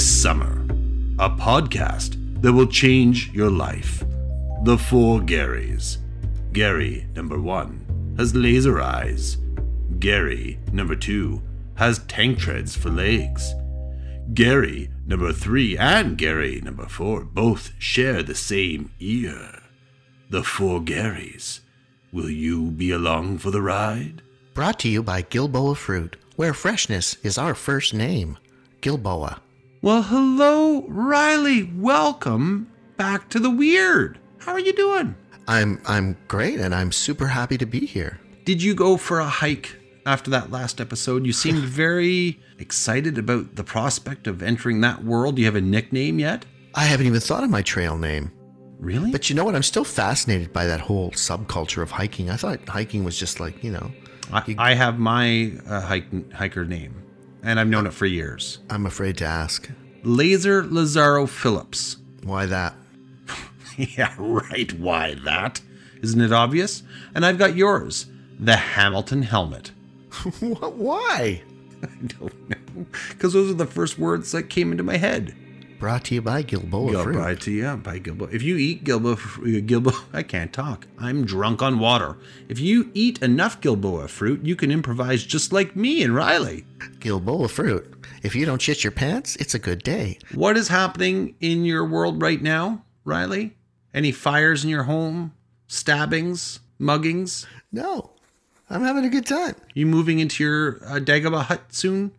This summer, a podcast that will change your life. The Four Garys. Gary, number one, has laser eyes. Gary, number two, has tank treads for legs. Gary, number three, and Gary, number four, both share the same ear. The Four Garys. Will you be along for the ride? Brought to you by Gilboa Fruit, where freshness is our first name. Gilboa. Well, hello, Riley. Welcome back to the weird. How are you doing? I'm I'm great and I'm super happy to be here. Did you go for a hike after that last episode? You seemed very excited about the prospect of entering that world. Do you have a nickname yet? I haven't even thought of my trail name. Really? But you know what? I'm still fascinated by that whole subculture of hiking. I thought hiking was just like, you know, I, I have my uh, hike, hiker name, and I've known it for years. I'm afraid to ask. Laser Lazaro Phillips. Why that? yeah, right. Why that? Isn't it obvious? And I've got yours, the Hamilton helmet. What- Why? I don't know, because those are the first words that came into my head. Brought to you by Gilboa Gil- Fruit. by to yeah, by Gilbo. If you eat Gilboa, Gilbo, I can't talk. I'm drunk on water. If you eat enough Gilboa fruit, you can improvise just like me and Riley. Gilboa Fruit. If you don't shit your pants, it's a good day. What is happening in your world right now, Riley? Any fires in your home? Stabbings? Muggings? No, I'm having a good time. You moving into your uh, Dagobah hut soon?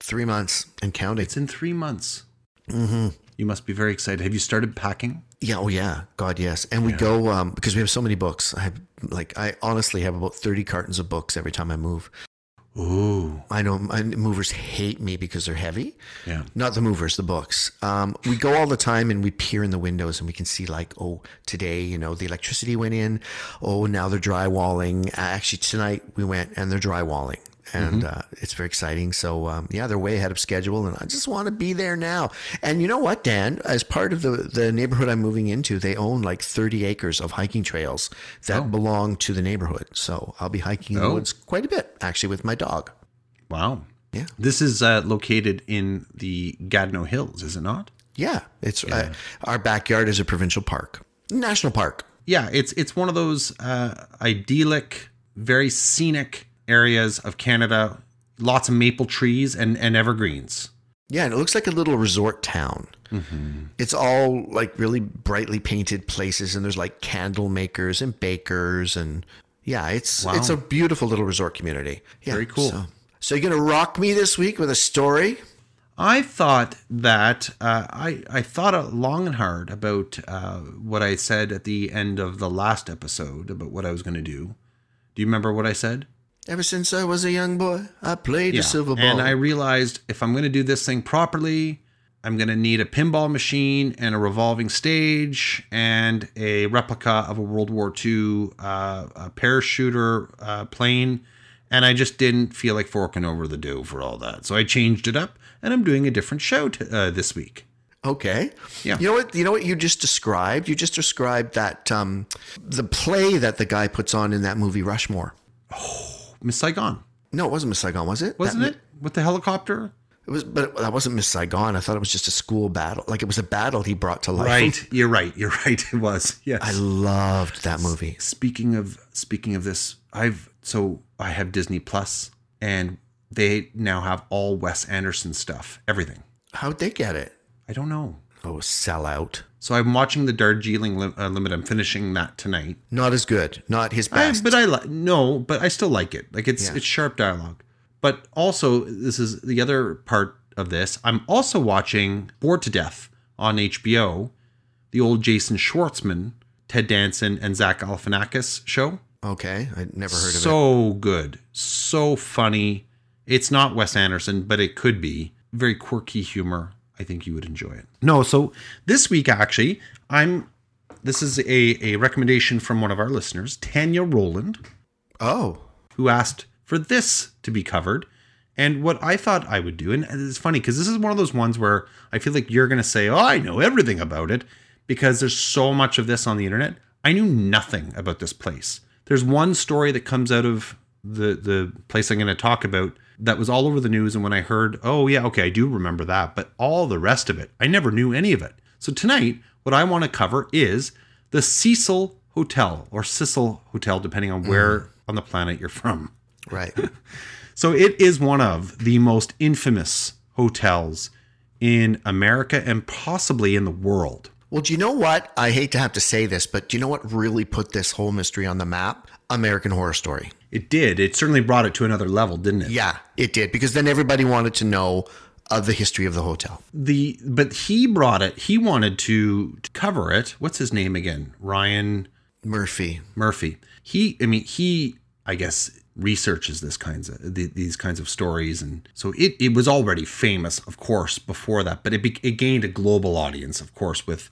Three months and counting. It's in three months. Mm-hmm. You must be very excited. Have you started packing? Yeah, oh yeah, God yes. And we go um, because we have so many books. I have like I honestly have about thirty cartons of books every time I move. Ooh, I know my movers hate me because they're heavy. yeah. Not the movers, the books. Um, we go all the time and we peer in the windows and we can see like, oh, today, you know, the electricity went in. Oh, now they're drywalling. Actually, tonight we went and they're drywalling. And uh, it's very exciting. So, um, yeah, they're way ahead of schedule, and I just want to be there now. And you know what, Dan? As part of the, the neighborhood I'm moving into, they own like 30 acres of hiking trails that belong to the neighborhood. So I'll be hiking in the Oh. woods quite a bit, actually, with my dog. Wow. Yeah. This is uh, located in the Gatineau Hills, is it not? Yeah, it's Uh, our backyard is a provincial park, national park. Yeah, it's it's one of those uh, idyllic, very scenic areas of Canada. Lots of maple trees and, and evergreens. Yeah, and it looks like a little resort town. It's all like really brightly painted places, and there's like candle makers and bakers, and yeah, it's Wow. it's a beautiful little resort community. Yeah, Very cool. So, so you're gonna rock me this week with a story? I thought that uh, I I thought long and hard about uh, what I said at the end of the last episode about what I was going to do. Do you remember what I said? Ever since I was a young boy, I played a silver ball. And I realized if I'm going to do this thing properly, I'm going to need a pinball machine and a revolving stage and a replica of a World War II uh, parachuter uh, plane. And I just didn't feel like forking over the dough for all that. So I changed it up and I'm doing a different show t- uh, this week. Okay. Yeah. You know what? You know what you just described? You just described that um, the play that the guy puts on in that movie Rushmore. Miss Saigon, No, it wasn't Miss Saigon, was it? wasn't That- it? With the helicopter? It was, but that wasn't Miss Saigon. I thought it was just a school battle. Like it was a battle he brought to life. Right. You're right. You're right. It was. Yes. I loved that movie. speaking of speaking of this i've so i have disney plus and they now have all wes anderson stuff everything How'd they get it? i don't know Oh, sell out. So i'm watching the darjeeling Lim- uh, limit i'm finishing that tonight Not as good. Not his I, best. but i like no but i still like it like it's Yeah. it's sharp dialogue but also this is the other part of this i'm also watching bored to death on hbo the old jason schwartzman ted danson and zach galifianakis show okay, I never heard of it. so good, so funny. It's not Wes Anderson, but it could be. Very quirky humor. I think you would enjoy it. No, so this week actually, I'm. This is a, a recommendation from one of our listeners, Tanya Roland, Oh, who asked for this to be covered. And what I thought I would do, and it's funny because this is one of those ones where I feel like you're going to say, Oh, I know everything about it because there's so much of this on the internet. I knew nothing about this place. There's one story that comes out of the, the place I'm going to talk about that was all over the news. And when I heard, oh, yeah, okay, I do remember that. But all the rest of it, I never knew any of it. So tonight, what I want to cover is the Cecil Hotel or Cecil Hotel, depending on mm. where on the planet you're from. Right. So it is one of the most infamous hotels in America and possibly in the world. Well, do you know what? I hate to have to say this, but do you know what really put this whole mystery on the map? American Horror Story. It did. It certainly brought it to another level, didn't it? Yeah, it did because then everybody wanted to know of the history of the hotel. The but he brought it. He wanted to, to cover it. What's his name again? Ryan Murphy. Murphy. He. I mean, he. I guess researches this kinds of the, these kinds of stories, and so it it was already famous, of course, before that. But it be, it gained a global audience, of course, with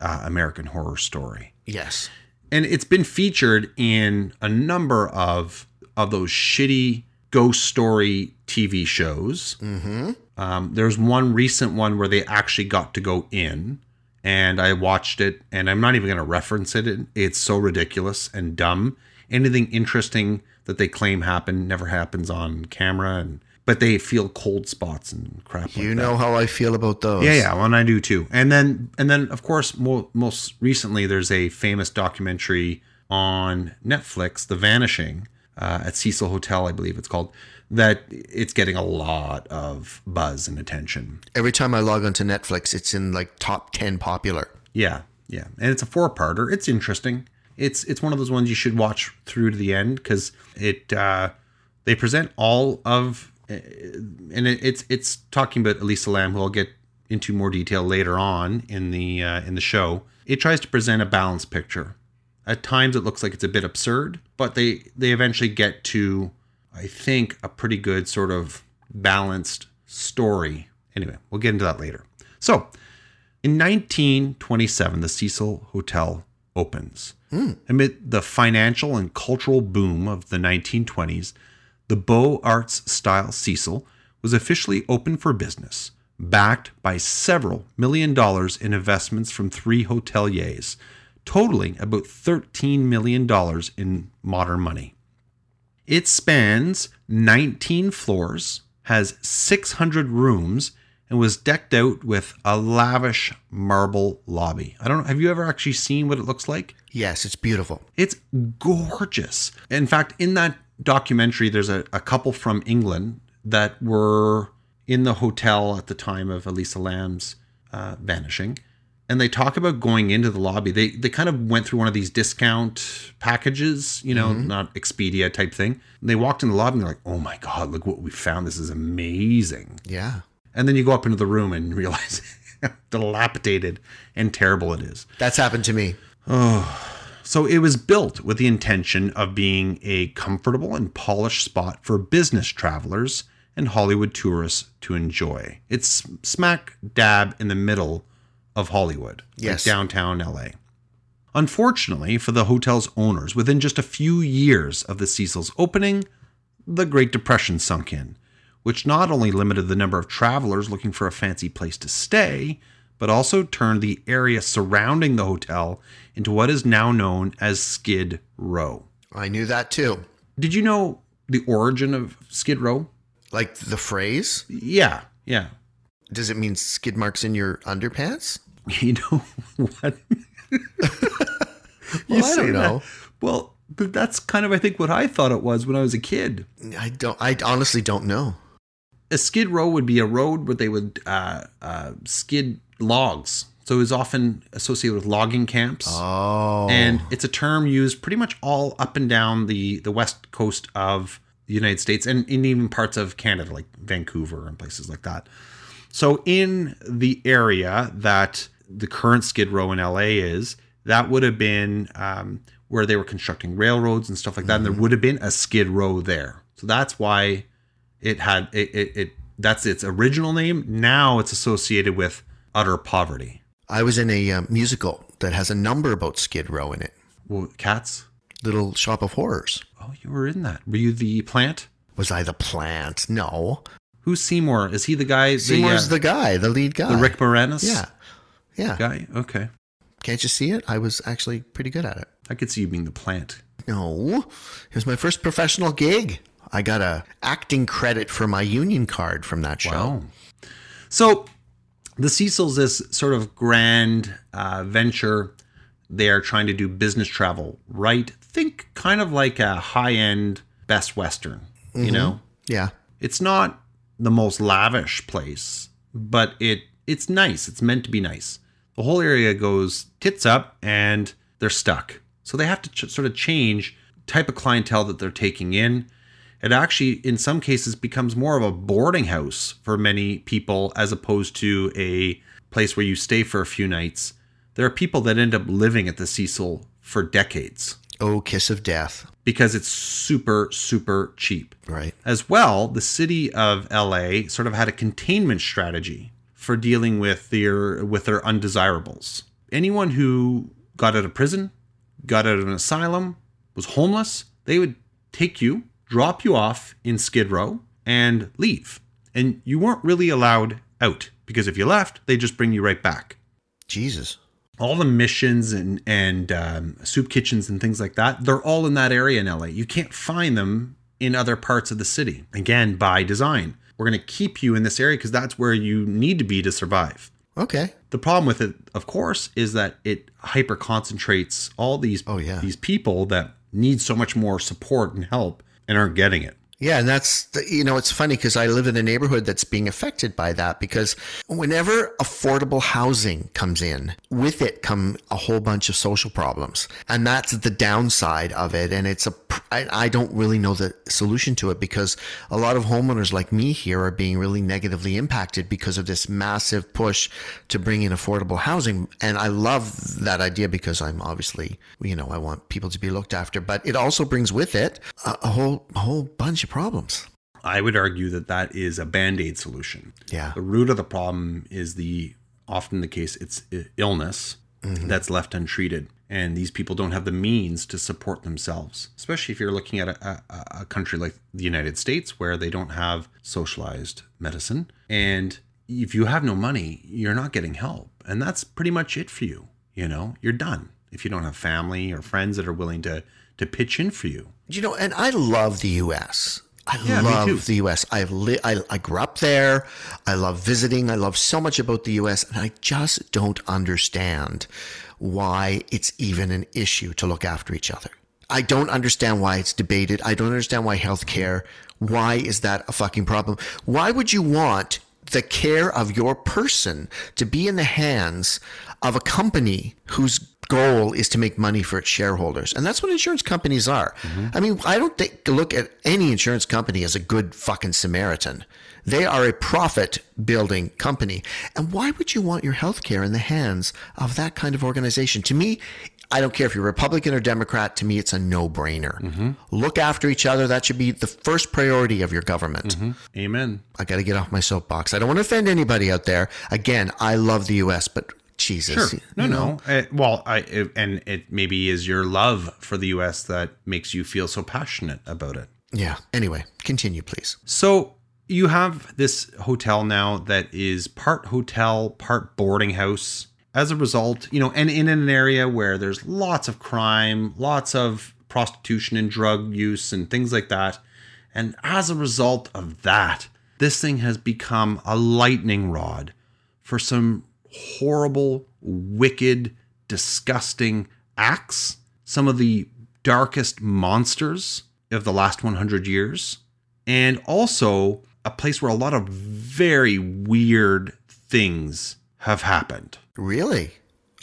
uh, American Horror Story. Yes. And it's been featured in a number of of those shitty ghost story TV shows. Mm-hmm. Um, there's one recent one where they actually got to go in, and I watched it, and I'm not even going to reference it. It's so ridiculous and dumb. Anything interesting that they claim happened never happens on camera, and but they feel cold spots and crap. like You that. know how I feel about those. Yeah, yeah, well, and I do too. And then, and then, of course, mo- most recently, there's a famous documentary on Netflix, The Vanishing, uh, at Cecil Hotel, I believe it's called. That it's getting a lot of buzz and attention. Every time I log onto Netflix, it's in like top 10 popular. Yeah, yeah, and it's a four-parter. It's interesting. It's it's one of those ones you should watch through to the end because it uh, they present all of and it, it's it's talking about Elisa Lam, who I'll get into more detail later on in the uh, in the show. It tries to present a balanced picture. At times, it looks like it's a bit absurd, but they they eventually get to, I think, a pretty good sort of balanced story. Anyway, we'll get into that later. So, in 1927, the Cecil Hotel opens. Amid the financial and cultural boom of the 1920s, the Beaux Arts style Cecil was officially open for business, backed by several million dollars in investments from three hoteliers, totaling about $13 million in modern money. It spans 19 floors, has 600 rooms, and was decked out with a lavish marble lobby. I don't know, have you ever actually seen what it looks like? Yes, it's beautiful. It's gorgeous. In fact, in that documentary, there's a, a couple from England that were in the hotel at the time of Elisa Lam's uh, vanishing. And they talk about going into the lobby. They they kind of went through one of these discount packages, you know, not Expedia type thing. And they walked in the lobby and they're like, "Oh my god, look what we found! This is amazing." Yeah. And then you go up into the room and realize how dilapidated and terrible it is. That's happened to me. So it was built with the intention of being a comfortable and polished spot for business travelers and Hollywood tourists to enjoy. It's smack dab in the middle of Hollywood, like downtown LA. Unfortunately for the hotel's owners, within just a few years of the Cecil's opening, the Great Depression sunk in, which not only limited the number of travelers looking for a fancy place to stay, but also turned the area surrounding the hotel into what is now known as Skid Row. I knew that too. Did you know the origin of Skid Row? Like the phrase, Yeah, yeah. does it mean skid marks in your underpants? You know what? Well, I say don't that. know. Well, but that's kind of I think what I thought it was when I was a kid. I don't. I honestly don't know. a skid row would be a road where they would uh, uh, skid logs. So it was often associated with logging camps. Oh, And it's a term used pretty much all up and down the, the west coast of the United States and in even parts of Canada, like Vancouver and places like that. So in the area that the current Skid Row in LA is, that would have been um, where they were constructing railroads and stuff like that. And there would have been a Skid Row there. So that's why it had it, it, it that's its original name. Now it's associated with utter poverty. I was in a uh, musical that has a number about Skid Row in it. Well, cats. Little Shop of Horrors. Oh, you were in that. Were you the plant? Was I the plant? No. Who's Seymour? Is he the guy? Seymour's the, uh, the guy, the lead guy. the Rick Moranis Yeah. Yeah. guy. Okay, Can't you see it? I was actually pretty good at it. I could see you being the plant. No. It was my first professional gig. I got a acting credit for my union card from that show. Wow. So the Cecil's this sort of grand uh, venture. They are trying to do business travel, right? Think kind of like a high end Best Western, you know? Yeah. It's not the most lavish place, but it it's nice. It's meant to be nice. The whole area goes tits up and they're stuck. So they have to ch- sort of change type of clientele that they're taking in. It actually in some cases becomes more of a boarding house for many people as opposed to a place where you stay for a few nights. There are people that end up living at the Cecil for decades Oh, kiss of death. because it's super super cheap. Right. As well, the city of LA sort of had a containment strategy for dealing with their with their undesirables. Anyone who got out of prison, got out of an asylum, was homeless, they would take you, drop you off in Skid Row and leave. And you weren't really allowed out because if you left, they just bring you right back Jesus. all the missions and and um, soup kitchens and things like that they're all in that area in la you can't find them in other parts of the city again by design we're going to keep you in this area because that's where you need to be to survive Okay. the problem with it of course is that it hyper concentrates all these Oh, yeah. these people that need so much more support and help and aren't getting it Yeah, and that's the- you know it's funny because I live in a neighborhood that's being affected by that because whenever affordable housing comes in, with it come a whole bunch of social problems, and that's the downside of it. And it's a I, I don't really know the solution to it because a lot of homeowners like me here are being really negatively impacted because of this massive push to bring in affordable housing. And I love that idea because I'm obviously you know I want people to be looked after, but it also brings with it a, a whole a whole bunch of problems. i would argue that that is a band-aid solution. Yeah. the root of the problem is the often the case it's illness mm-hmm. that's left untreated. And these people don't have the means to support themselves especially if you're looking at a, a, a country like the united states where they don't have socialized medicine. And if you have no money you're not getting help. And that's pretty much it for you you know? You're done if you don't have family or friends that are willing to to pitch in for you You know, and I love the U.S. I Yeah, love the U.S. I've li- I, I grew up there. I love visiting. I love so much about the U.S. And I just don't understand why it's even an issue to look after each other. I don't understand why it's debated. I don't understand why healthcare. Why is that a fucking problem? Why would you want the care of your person to be in the hands of a company whose goal is to make money for its shareholders. And that's what insurance companies are. Mm-hmm. I mean, I don't think look at any insurance company as a good fucking Samaritan. They are a profit building company. And why would you want your health care in the hands of that kind of organization? To me, I don't care if you're Republican or Democrat. To me, it's a no brainer. Mm-hmm. Look after each other. That should be the first priority of your government. Mm-hmm. amen I got to get off my soapbox. I don't want to offend anybody out there. Again, I love the U.S., but Jesus, Sure. No, no. Well, I it- and it maybe is your love for the U.S. that makes you feel so passionate about it. Yeah. Anyway, continue, please. So you have this hotel now that is part hotel, part boarding house. As a result, you know, and in an area where there's lots of crime, lots of prostitution and drug use and things like that. And as a result of that, this thing has become a lightning rod for some horrible, wicked, disgusting acts. Some of the darkest monsters of the last 100 years. And also a place where a lot of very weird things have happened. Really?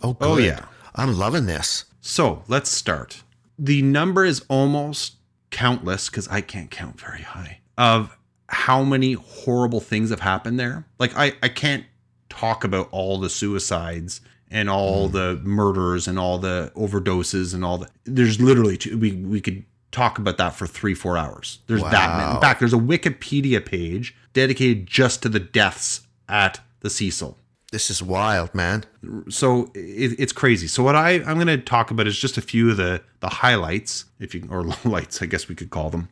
Oh, oh good. Oh, yeah. I'm loving this. So let's start. The number is almost countless because I can't count very high of how many horrible things have happened there. Like I, I can't talk about all the suicides and all hmm. the murders and all the overdoses and all the there's literally two, we we could talk about that for three four hours there's that many. in fact there's a wikipedia page dedicated just to the deaths at the cecil This is wild, man. so it, it's crazy. So what I I'm going to talk about is just a few of the the highlights, if you or lights, I guess we could call them.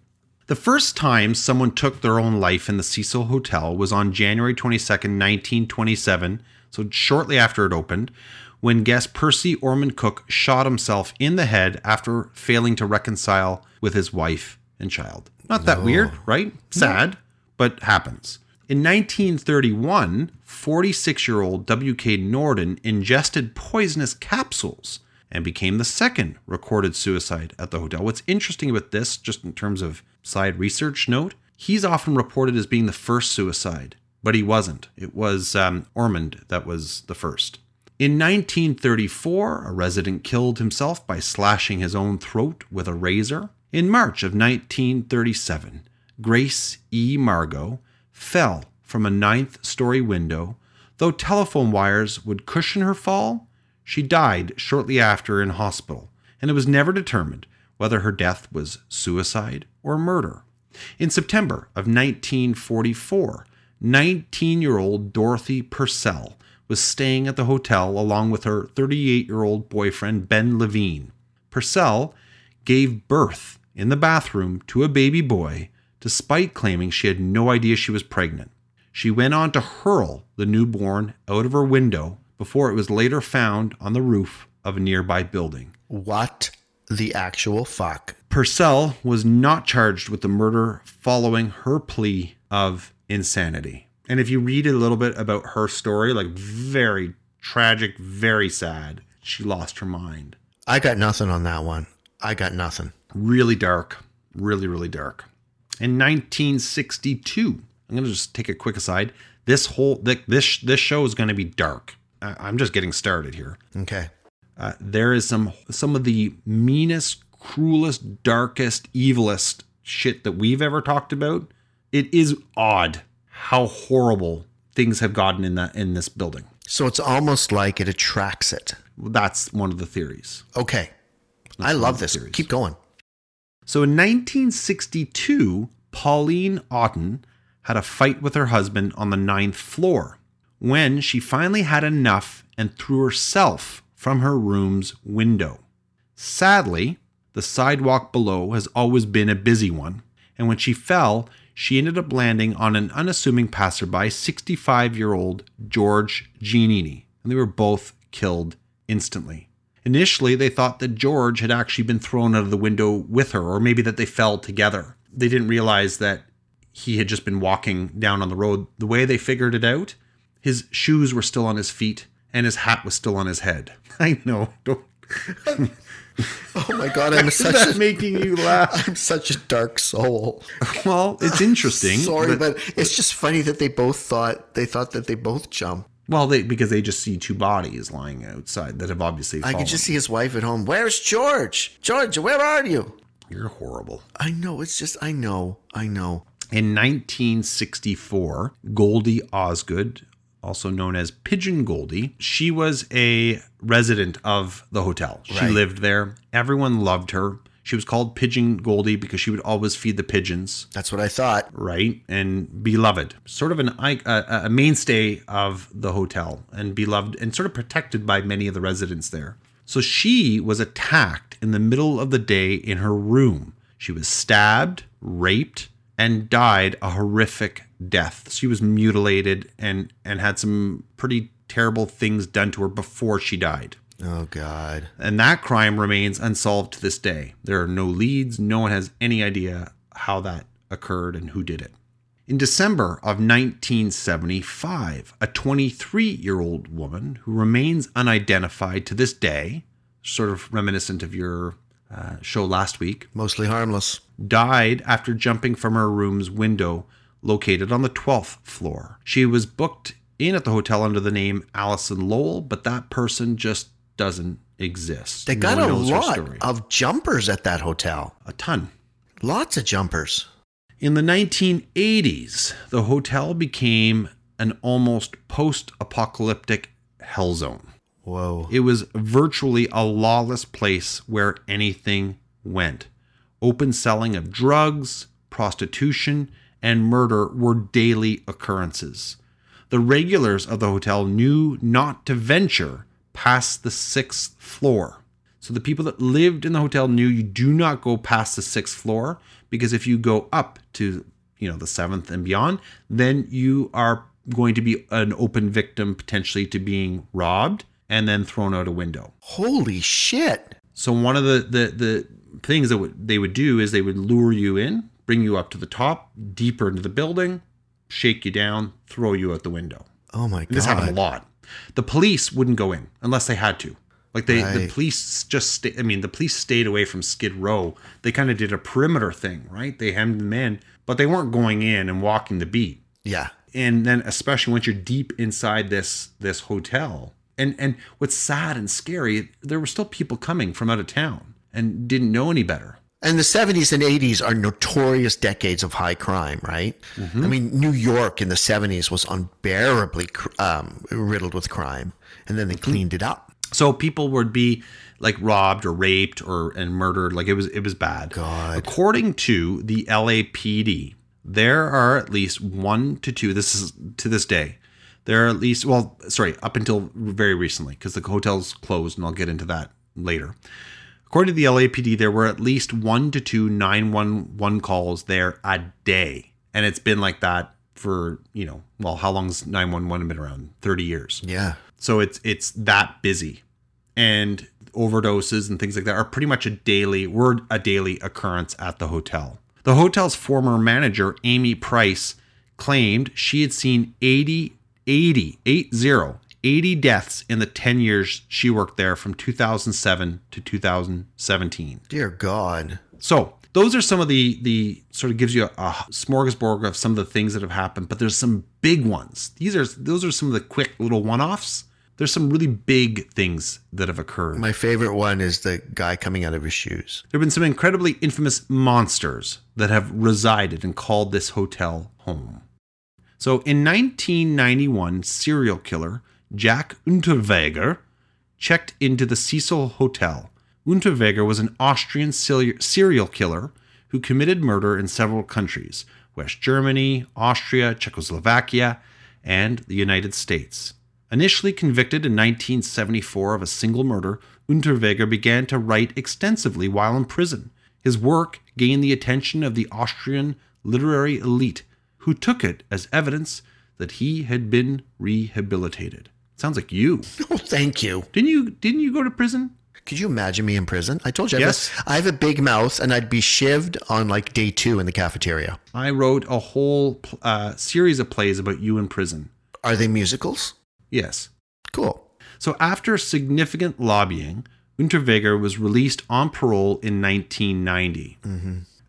The first time someone took their own life in the Cecil Hotel was on January 22nd, 1927, so shortly after it opened, when guest Percy Ormond Cook shot himself in the head after failing to reconcile with his wife and child. Not that weird, right? Sad, but happens. In 1931, 46 year old W.K. Norden ingested poisonous capsules and became the second recorded suicide at the hotel. What's interesting about this, just in terms of side research note, he's often reported as being the first suicide, but he wasn't. It was um, Ormond that was the first. In 1934, a resident killed himself by slashing his own throat with a razor. In March of 1937, Grace E. Margot fell from a ninth story window. Though telephone wires would cushion her fall, she died shortly after in hospital, and it was never determined whether her death was suicide or murder. In September of 1944, 19 year old Dorothy Purcell was staying at the hotel along with her 38 year old boyfriend Ben Levine. Purcell gave birth in the bathroom to a baby boy despite claiming she had no idea she was pregnant. She went on to hurl the newborn out of her window before it was later found on the roof of a nearby building. What the actual fuck? Purcell was not charged with the murder following her plea of insanity. And if you read a little bit about her story, like very tragic, very sad, she lost her mind. I got nothing on that one. I got nothing. Really dark, really, really dark. In 1962, I'm going to just take a quick aside. This whole this this show is going to be dark. I'm just getting started here. Okay. Uh, there is some some of the meanest, cruelest, darkest, evilest shit that we've ever talked about. It is odd how horrible things have gotten in that in this building. So it's almost like it attracts it. That's one of the theories. Okay. I love this. theories. Keep going. So in 1962, Pauline Otten had a fight with her husband on the ninth floor when she finally had enough and threw herself from her room's window. Sadly, the sidewalk below has always been a busy one, and when she fell, she ended up landing on an unassuming passerby, 65 year old George Giannini, and they were both killed instantly. Initially, they thought that George had actually been thrown out of the window with her, or maybe that they fell together. They didn't realize that he had just been walking down on the road. The way they figured it out, his shoes were still on his feet and his hat was still on his head. I know. Don't. Oh my god, I'm such a making you laugh? I'm such a dark soul. Well, it's interesting. Sorry, but- but it's just funny that they both thought they thought that they both jumped. well, they because they just see two bodies lying outside that have obviously. I fallen. could just see his wife at home. Where's George? George, where are you? You're horrible. I know. It's just I know. I know. In 1964, Goldie Osgood, also known as Pigeon Goldie, she was a resident of the hotel. She Right. lived there. Everyone loved her. She was called Pigeon Goldie because she would always feed the pigeons, That's what I thought. right? And beloved, sort of an a mainstay of the hotel, and beloved and sort of protected by many of the residents there. So she was attacked in the middle of the day in her room. She was stabbed, raped, and died a horrific death. She was mutilated and and had some pretty terrible things done to her before she died. Oh God. And that crime remains unsolved to this day. There are no leads. No one has any idea how that occurred and who did it. In December of 1975, a 23 year old woman who remains unidentified to this day, sort of reminiscent of your uh, show last week, Mostly harmless. died after jumping from her room's window located on the 12th floor. She was booked in at the hotel under the name Allison Lowell, but that person just doesn't exist. They got No a lot of jumpers at that hotel. a ton. Lots of jumpers. In the 1980s, the hotel became an almost post apocalyptic hell zone. Whoa. It was virtually a lawless place where anything went. Open selling of drugs, prostitution, and murder were daily occurrences. The regulars of the hotel knew not to venture past the sixth floor. So the people that lived in the hotel knew you do not go past the sixth floor because if you go up to you know the seventh and beyond, then you are going to be an open victim potentially to being robbed and then thrown out a window. Holy shit. So one of the the, the things that would, they would do is they would lure you in, bring you up to the top, deeper into the building, shake you down, throw you out the window. Oh my god. This happened a lot. The police wouldn't go in unless they had to. Like they, the police just stay, I mean, the police stayed away from Skid Row. They kind of did a perimeter thing, right? They hemmed them in, but they weren't going in and walking the beat. Yeah. And then, especially once you're deep inside this this hotel, and and what's sad and scary, there were still people coming from out of town and didn't know any better. And the 70s and 80s are notorious decades of high crime, right? Mm-hmm. I mean, New York in the 70s was unbearably um, riddled with crime, and then they Mm-hmm. cleaned it up. So people would be like robbed or raped or and murdered. Like it was it was bad. God. According to the LAPD, there are at least one to two. This is to this day. There are at least well, sorry, up until very recently because the hotel's closed, and I'll get into that later. According to the LAPD, there were at least one to two 911 calls there a day. And it's been like that for, you know, well, how long's 911 been around? 30 years. Yeah. So it's it's that busy. And overdoses and things like that are pretty much a daily were a daily occurrence at the hotel. The hotel's former manager, Amy Price, claimed she had seen 80 80 80 80 deaths in the 10 years she worked there from 2007 to 2017. Dear God. So those are some of the the sort of gives you a, a smorgasbord of some of the things that have happened, but there's some big ones. These are those are some of the quick little one-offs. There's some really big things that have occurred. My favorite one is the guy coming out of his shoes. There have been some incredibly infamous monsters that have resided and called this hotel home. So in 1991, serial killer Jack Unterweger checked into the Cecil Hotel. Unterweger was an Austrian serial killer who committed murder in several countries West Germany, Austria, Czechoslovakia, and the United States. Initially convicted in 1974 of a single murder, Unterweger began to write extensively while in prison. His work gained the attention of the Austrian literary elite, who took it as evidence that he had been rehabilitated. Sounds like you. Oh, thank you. Didn't you didn't you go to prison? Could you imagine me in prison? I told you I, Yes. have, a, I have a big mouth and I'd be shivved on like day two in the cafeteria. I wrote a whole uh, series of plays about you in prison. Are they musicals? Yes. Cool. So after significant lobbying, Unterweger was released on parole in 1990.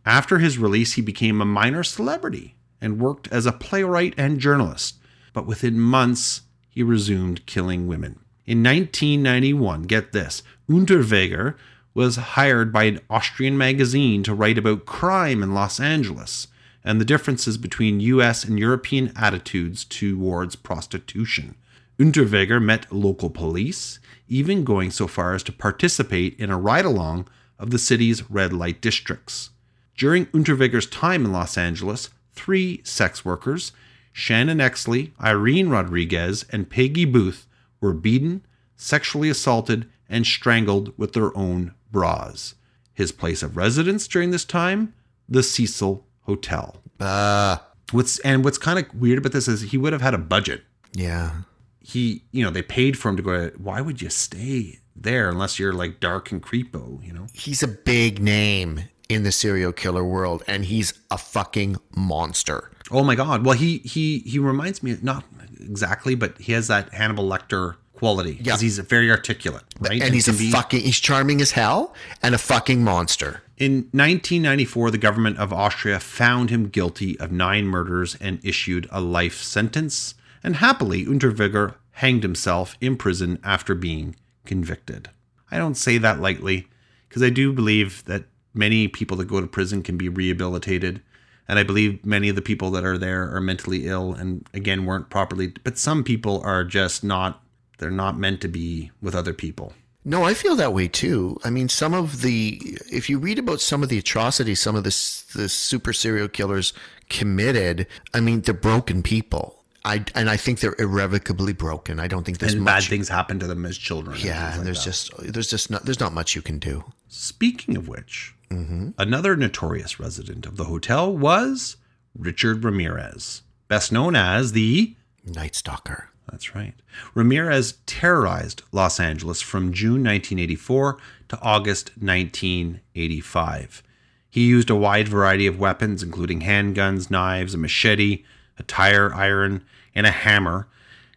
After his release, he became a minor celebrity and worked as a playwright and journalist. But within months, he resumed killing women. In 1991, get this, Unterweger was hired by an Austrian magazine to write about crime in Los Angeles and the differences between US and European attitudes towards prostitution. Unterweger met local police, even going so far as to participate in a ride along of the city's red light districts. During Unterweger's time in Los Angeles, three sex workers, Shannon Exley, Irene Rodriguez, and Peggy Booth, were beaten, sexually assaulted, and strangled with their own bras. His place of residence during this time, the Cecil Hotel. Uh, What's and what's kind of weird about this is he would have had a budget yeah. he you know they paid for him to go why would you stay there unless you're like dark and creepo you know He's a big name in the serial killer world and he's a fucking monster. Oh my god well he he he reminds me not exactly but he has that hannibal lecter quality because Yeah. he's very articulate right And he's a be- fucking, he's charming as hell and a fucking monster. In 1994, the government of Austria found him guilty of nine murders and issued a life sentence. And happily, Unterweger hanged himself in prison after being convicted. I don't say that lightly because I do believe that many people that go to prison can be rehabilitated. And I believe many of the people that are there are mentally ill and, again, weren't properly. But some people are just not, they're not meant to be with other people. No, I feel that way too. I mean, some of the, if you read about some of the atrocities some of the, the super serial killers committed, I mean, they're broken people. I, and I think they're irrevocably broken. I don't think there's And bad much. things happen to them as children. yeah, and like there's that. just, there's just not, there's not much you can do. Speaking of which, Mm-hmm. another notorious resident of the hotel was Richard Ramirez, best known as the Night Stalker. That's right. Ramirez terrorized Los Angeles from June 1984 to August 1985. He used a wide variety of weapons, including handguns, knives, a machete, a tire iron, and a hammer,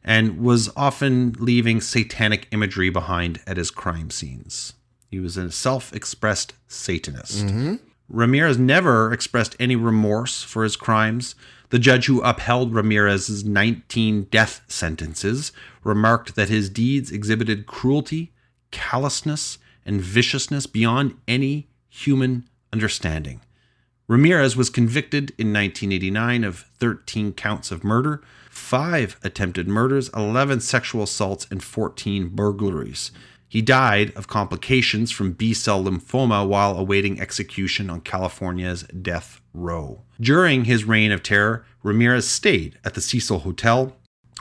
and was often leaving satanic imagery behind at his crime scenes. He was a self expressed Satanist. Mm-hmm. Ramirez never expressed any remorse for his crimes. The judge who upheld Ramirez's 19 death sentences remarked that his deeds exhibited cruelty, callousness, and viciousness beyond any human understanding. Ramirez was convicted in 1989 of 13 counts of murder, 5 attempted murders, 11 sexual assaults, and 14 burglaries. He died of complications from B cell lymphoma while awaiting execution on California's death row. During his reign of terror, Ramirez stayed at the Cecil Hotel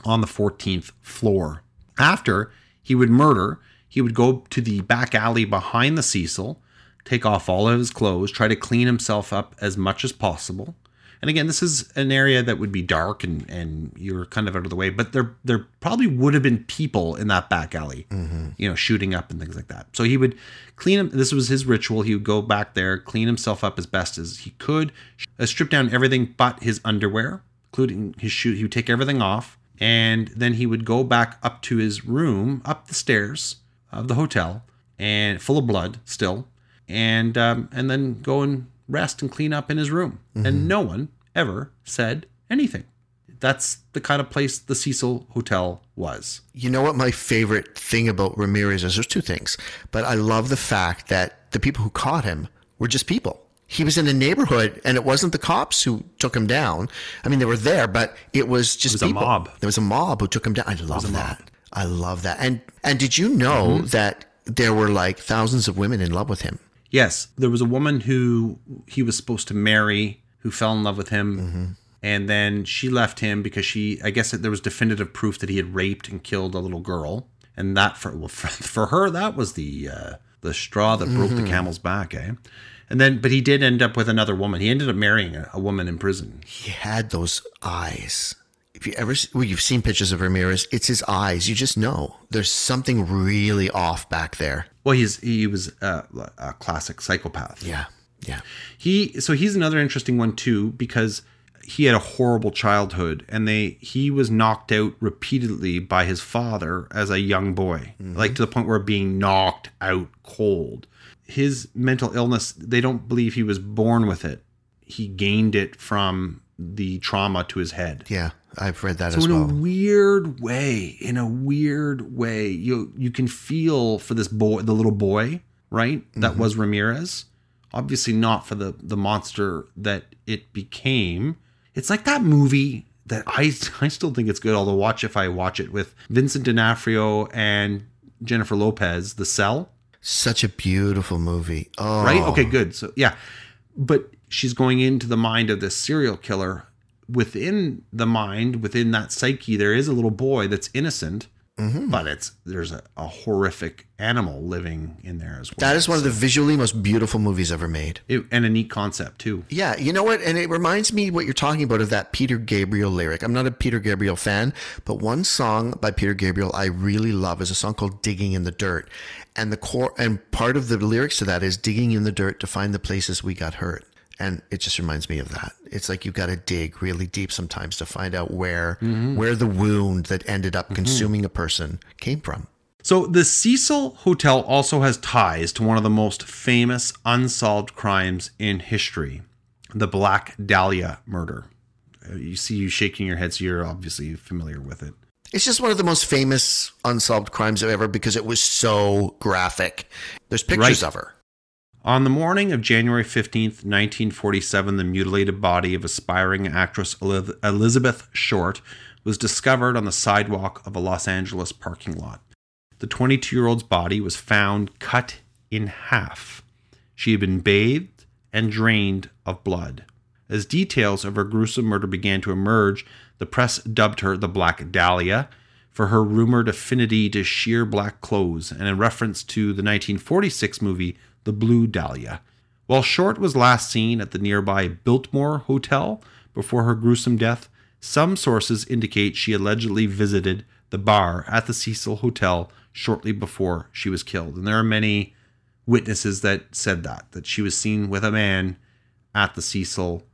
on the 14th floor. After he would murder, he would go to the back alley behind the Cecil, take off all of his clothes, try to clean himself up as much as possible. And again, this is an area that would be dark and, and you're kind of out of the way, but there there probably would have been people in that back alley, you know, shooting up and things like that. So he would clean him. This was his ritual. He would go back there, clean himself up as best as he could, uh, strip down everything but his underwear, including his shoe. He would take everything off, and then he would go back up to his room, up the stairs of the hotel, and full of blood still, and um, and then go and rest and clean up in his room. And no one ever said anything. That's the kind of place the Cecil Hotel was. You know what my favorite thing about Ramirez is? There's two things, but I love the fact that the people who caught him were just people. He was in a neighborhood, and it wasn't the cops who took him down. I mean, they were there, but it was just was a mob. There was a mob who took him down. I love that. I love that. And and did you know Mm-hmm. that there were like thousands of women in love with him? Yes, there was a woman who he was supposed to marry who fell in love with him. And then she left him because she, I guess there was definitive proof that he had raped and killed a little girl. And that for well, for, for her, that was the uh, the straw that broke the camel's back, eh? And then, but he did end up with another woman. He ended up marrying a, a woman in prison. He had those eyes. If you ever, well, you've seen pictures of Ramirez, it's his eyes. You just know there's something really off back there. Well, he's he was a, a classic psychopath. Yeah, yeah. He so he's another interesting one too because he had a horrible childhood and they he was knocked out repeatedly by his father as a young boy mm-hmm. like to the point where being knocked out cold his mental illness they don't believe he was born with it he gained it from the trauma to his head Yeah, I've read that so as in a weird way, in a weird way, you you can feel for this boy, the little boy, right? That Mm-hmm. was Ramirez. Obviously not for the the monster that it became. It's like that movie that I I still think it's good. Although watch if I watch it with Vincent D'Onofrio and Jennifer Lopez, The Cell Such a beautiful movie. Oh, right? Okay, good. So yeah, but she's going into the mind of this serial killer. Within the mind, within that psyche, there is a little boy that's innocent, Mm-hmm. but it's there's a, a horrific animal living in there as well. That is one of the visually most beautiful movies ever made. It- and a neat concept too. Yeah, you know what? And it reminds me what you're talking about of that Peter Gabriel lyric. I'm not a Peter Gabriel fan, but one song by Peter Gabriel I really love is a song called Digging in the Dirt. And the core and part of the lyrics to that is digging in the dirt to find the places we got hurt. And it just reminds me of that. It's like you've got to dig really deep sometimes to find out where where the wound that ended up consuming a person came from. So the Cecil Hotel also has ties to one of the most famous unsolved crimes in history, the Black Dahlia murder. Uh, You see you shaking your head, so you're obviously familiar with it. It's just one of the most famous unsolved crimes ever because it was so graphic. There's pictures Right. of her. On the morning of January 15, 1947, the mutilated body of aspiring actress Elizabeth Short was discovered on the sidewalk of a Los Angeles parking lot. The 22 year old's body was found cut in half. She had been bathed and drained of blood. As details of her gruesome murder began to emerge, the press dubbed her the Black Dahlia for her rumored affinity to sheer black clothes and in reference to the 1946 movie The Blue Dahlia. While Short was last seen at the nearby Biltmore Hotel before her gruesome death, some sources indicate she allegedly visited the bar at the Cecil Hotel shortly before she was killed. And there are many witnesses that said that, that she was seen with a man at the Cecil.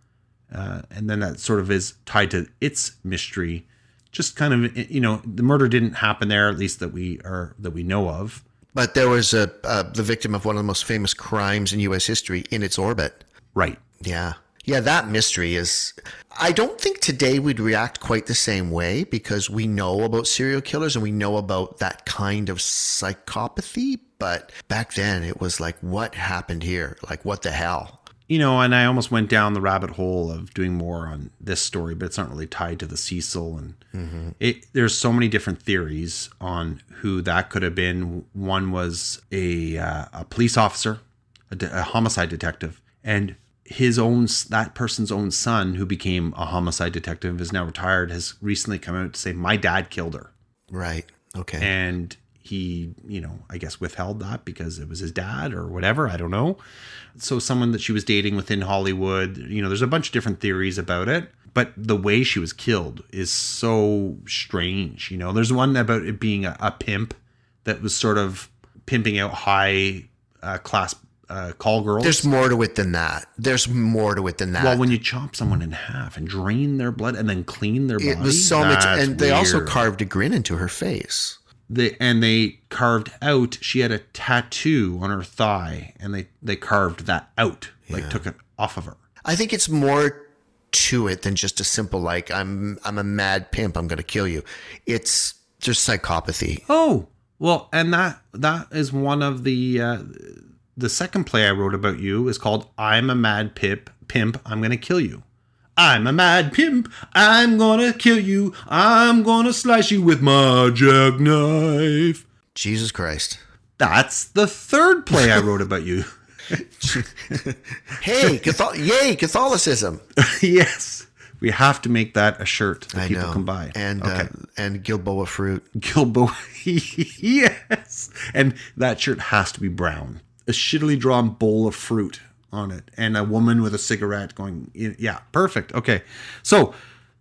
Uh, and then that sort of is tied to its mystery. Just kind of, you know, the murder didn't happen there, at least that we are that we know of. But there was a uh, the victim of one of the most famous crimes in U.S. history in its orbit. Right. Yeah. Yeah, that mystery is. I don't think today we'd react quite the same way because we know about serial killers and we know about that kind of psychopathy. But back then it was like, what happened here? Like, what the hell? You know, and I almost went down the rabbit hole of doing more on this story, but it's not really tied to the Cecil. And mm-hmm. it, there's so many different theories on who that could have been. One was a, uh, a police officer, a, de- a homicide detective, and his own that person's own son who became a homicide detective is now retired has recently come out to say my dad killed her right okay and he you know i guess withheld that because it was his dad or whatever i don't know so someone that she was dating within hollywood you know there's a bunch of different theories about it but the way she was killed is so strange you know there's one about it being a, a pimp that was sort of pimping out high uh, class uh, call girls. There's more to it than that. There's more to it than that. Well, when you chop someone in half and drain their blood and then clean their body, it was so much. And they also carved a grin into her face. They and they carved out. She had a tattoo on her thigh, and they they carved that out, like took it off of her. I think it's more to it than just a simple like I'm I'm a mad pimp. I'm going to kill you. It's just psychopathy. Oh well, and that that is one of the. Uh, the second play I wrote about you is called I'm a Mad Pip Pimp, I'm Gonna Kill You. I'm a mad pimp, I'm gonna kill you, I'm gonna slice you with my jackknife. Jesus Christ. That's the third play I wrote about you. hey, yay, Catholicism. yes. We have to make that a shirt that I people know. can buy. And uh, okay. uh, and Gilboa fruit. Gilboa, yes. And that shirt has to be brown a shittily drawn bowl of fruit on it. And a woman with a cigarette going yeah perfect. Okay. So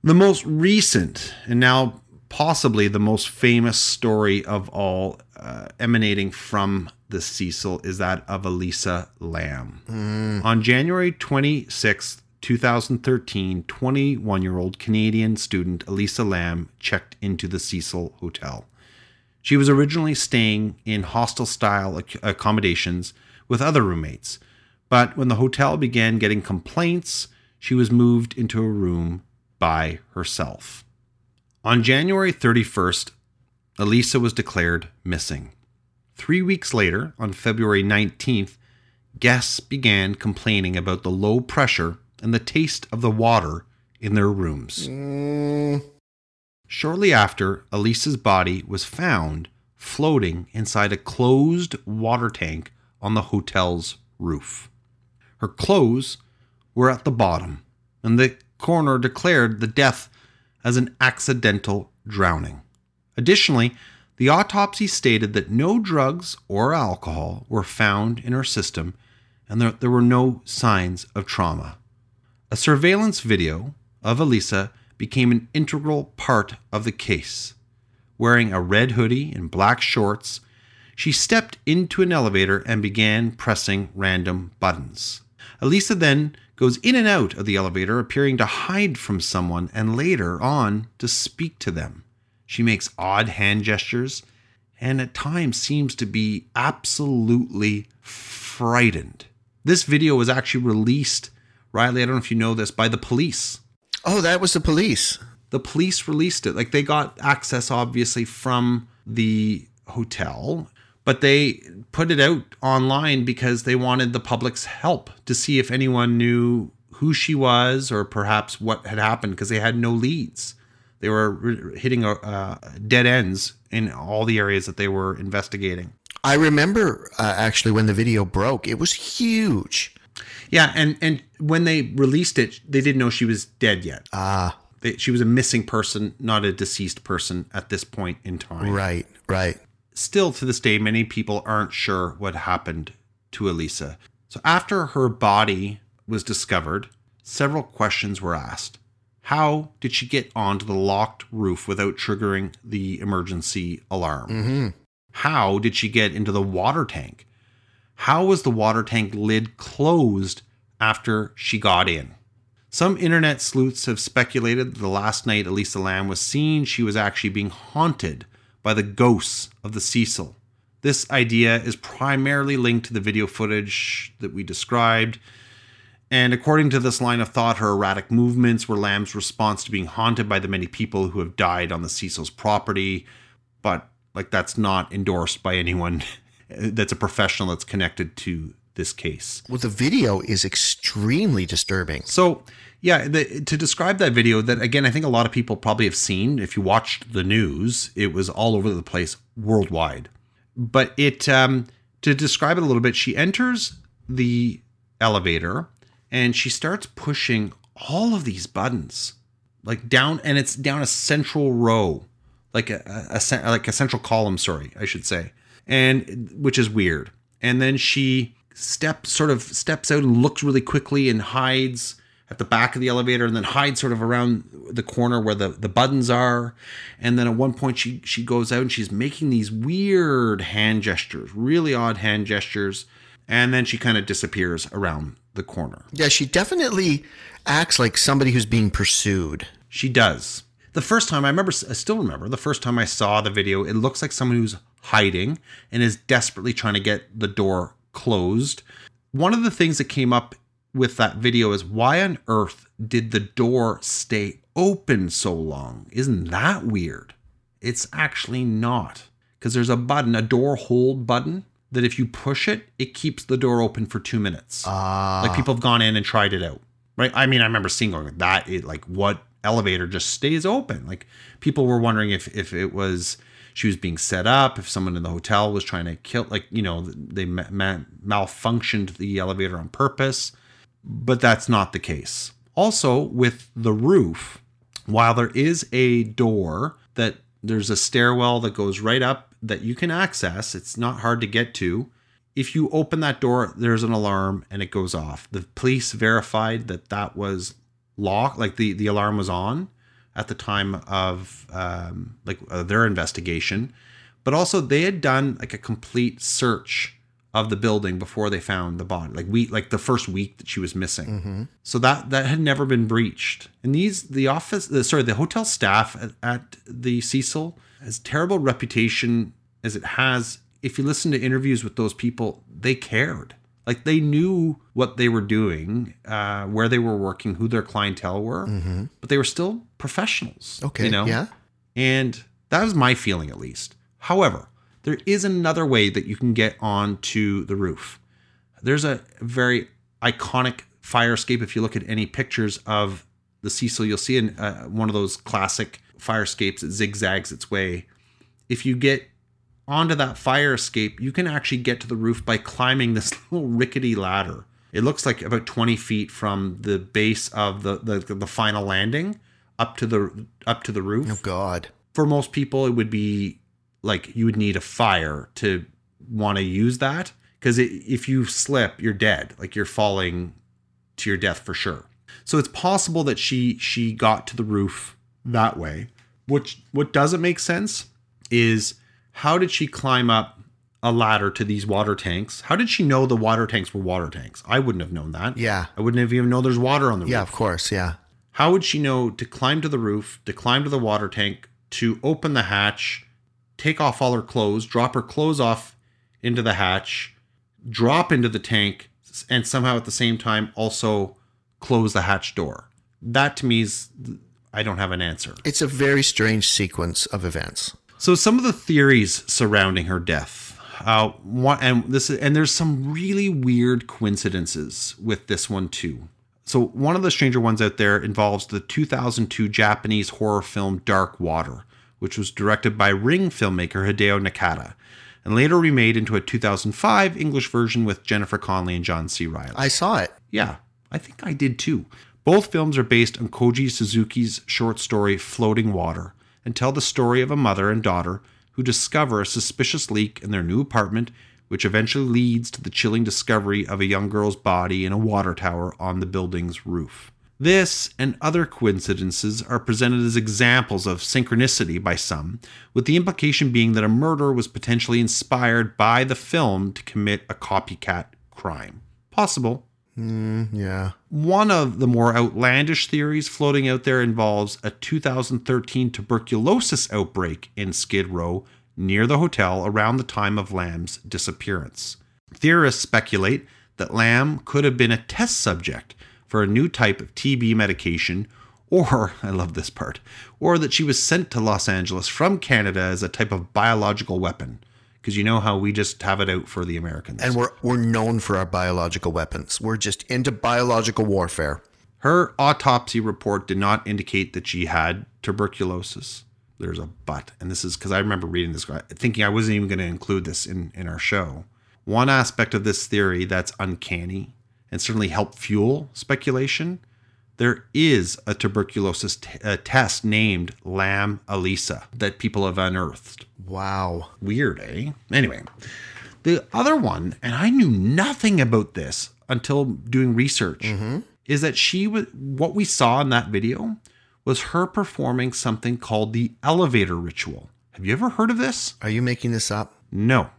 the most recent and now possibly the most famous story of all uh, emanating from the Cecil is that of Elisa Lam Mm. On January 26th, 2013, 21 year old Canadian student Elisa Lam checked into the Cecil Hotel. She was originally staying in hostel style accommodations with other roommates, but when the hotel began getting complaints, she was moved into a room by herself. On January 31st, Elisa was declared missing. Three weeks later, on February 19th, guests began complaining about the low pressure and the taste of the water in their rooms. Mm. Shortly after, Elisa's body was found floating inside a closed water tank on the hotel's roof. Her clothes were at the bottom, and the coroner declared the death as an accidental drowning. Additionally, the autopsy stated that no drugs or alcohol were found in her system and that there were no signs of trauma. A surveillance video of Elisa became an integral part of the case. Wearing a red hoodie and black shorts, she stepped into an elevator and began pressing random buttons. Elisa then goes in and out of the elevator, appearing to hide from someone and later on to speak to them. She makes odd hand gestures and at times seems to be absolutely frightened. This video was actually released, Riley, I don't know if you know this, by the police. Oh, that was the police. The police released it. Like they got access, obviously, from the hotel, but they put it out online because they wanted the public's help to see if anyone knew who she was or perhaps what had happened because they had no leads. They were hitting uh, dead ends in all the areas that they were investigating. I remember uh, actually when the video broke, it was huge. Yeah, and and when they released it, they didn't know she was dead yet. Ah, they, she was a missing person, not a deceased person at this point in time. Right, right. Still to this day, many people aren't sure what happened to Elisa. So after her body was discovered, several questions were asked. How did she get onto the locked roof without triggering the emergency alarm? Mm-hmm. How did she get into the water tank? How was the water tank lid closed after she got in? Some internet sleuths have speculated that the last night Elisa Lam was seen, she was actually being haunted by the ghosts of the Cecil. This idea is primarily linked to the video footage that we described. And according to this line of thought, her erratic movements were Lam's response to being haunted by the many people who have died on the Cecil's property. But, like, that's not endorsed by anyone that's a professional that's connected to this case. Well, the video is extremely disturbing. So, yeah, the, to describe that video, that again, I think a lot of people probably have seen. If you watched the news, it was all over the place worldwide. But it, um, to describe it a little bit, she enters the elevator and she starts pushing all of these buttons, like down, and it's down a central row, like a, a, a like a central column. Sorry, I should say, and which is weird. And then she steps sort of steps out and looks really quickly and hides at the back of the elevator and then hides sort of around the corner where the, the buttons are. And then at one point she she goes out and she's making these weird hand gestures, really odd hand gestures. And then she kind of disappears around the corner. Yeah, she definitely acts like somebody who's being pursued. She does. The first time I remember, I still remember the first time I saw the video, it looks like someone who's hiding and is desperately trying to get the door closed. One of the things that came up with that video is why on earth did the door stay open so long? Isn't that weird? It's actually not because there's a button, a door hold button that if you push it, it keeps the door open for two minutes. Ah. like people have gone in and tried it out, right? I mean, I remember seeing going that it like what elevator just stays open. Like people were wondering if if it was she was being set up, if someone in the hotel was trying to kill, like you know, they ma- ma- malfunctioned the elevator on purpose, but that's not the case. Also, with the roof, while there is a door that there's a stairwell that goes right up that you can access, it's not hard to get to. If you open that door, there's an alarm and it goes off. The police verified that that was locked, like the, the alarm was on at the time of um, like uh, their investigation. But also, they had done like a complete search of the building before they found the body like we like the first week that she was missing. So that that had never been breached. And these the office the, sorry the hotel staff at, at the cecil has terrible reputation as it has. If you listen to interviews with those people they cared. Like they knew what they were doing uh, where they were working who their clientele were but they were still professionals Okay, you know? yeah. and that was my feeling, at least. However, there is another way that you can get onto the roof. There's a very iconic fire escape. If you look at any pictures of the Cecil, you'll see an, uh, one of those classic fire escapes that zigzags its way. If you get onto that fire escape, you can actually get to the roof by climbing this little rickety ladder. It looks like about 20 feet from the base of the, the, the final landing up to the up to the roof Oh God. for most people it would be like you would need a fire to want to use that? Because if you slip you're dead. Like you're falling to your death for sure. So it's possible that she she got to the roof that way. Which what doesn't make sense is how did she climb up a ladder to these water tanks? How did she know the water tanks were water tanks? I wouldn't have known that. Yeah. i wouldn't have even known there's water on the Yeah, roof. Yeah, of course. Yeah. how would she know to climb to the roof, to climb to the water tank, to open the hatch, take off all her clothes, drop her clothes off into the hatch, drop into the tank, and somehow at the same time also close the hatch door? That to me is, I don't have an answer. It's a very strange sequence of events. So some of the theories surrounding her death, uh, one, and this, and there's some really weird coincidences with this one too. So one of the stranger ones out there involves the 2002 Japanese horror film Dark Water, which was directed by Ring filmmaker Hideo Nakata, and later remade into a 2005 English version with Jennifer Connelly and John C. Reilly. I saw it. Yeah, I think I did too. Both films are based on Koji Suzuki's short story Floating Water and tell the story of a mother and daughter who discover a suspicious leak in their new apartment, which eventually leads to the chilling discovery of a young girl's body in a water tower on the building's roof. This and other coincidences are presented as examples of synchronicity by some, with the implication being that a murder was potentially inspired by the film to commit a copycat crime. Possible. Mm, Yeah. One of the more outlandish theories floating out there involves a 2013 tuberculosis outbreak in Skid Row near the hotel around the time of Lam's disappearance. Theorists speculate that Lam could have been a test subject for a new type of TB medication, or, I love this part, or that she was sent to Los Angeles from Canada as a type of biological weapon. Because you know how we just have it out for the Americans. And we're we're known for our biological weapons. We're just into biological warfare. Her autopsy report did not indicate that she had tuberculosis. There's a but, and this is because I remember reading this, thinking I wasn't even going to include this in, in our show. One aspect of this theory that's uncanny and certainly help fuel speculation there is a tuberculosis t- uh, test named Lam Elisa that people have unearthed. Wow. Weird, eh? Anyway, the other one, and I knew nothing about this until doing research, is that she was what we saw in that video was her performing something called the elevator ritual. Have you ever heard of this? Are you making this up? No.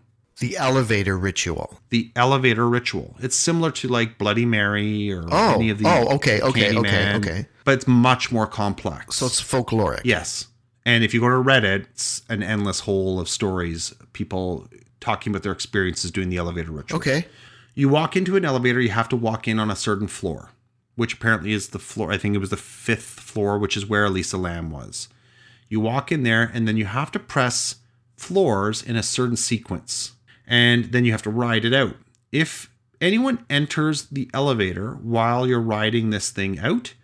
The elevator ritual. The elevator ritual. It's similar to like Bloody Mary or Oh, any of the oh, okay, okay, okay, Candyman, okay. But it's much more complex. So it's folkloric. Yes. And if you go to Reddit, it's an endless hole of stories, people talking about their experiences doing the elevator ritual. Okay. You walk into an elevator, you have to walk in on a certain floor, which apparently is the floor, I think it was the fifth floor, which is where Elisa Lam was. You walk in there, and then you have to press floors in a certain sequence, and then you have to ride it out. If anyone enters the elevator while you're riding this thing out,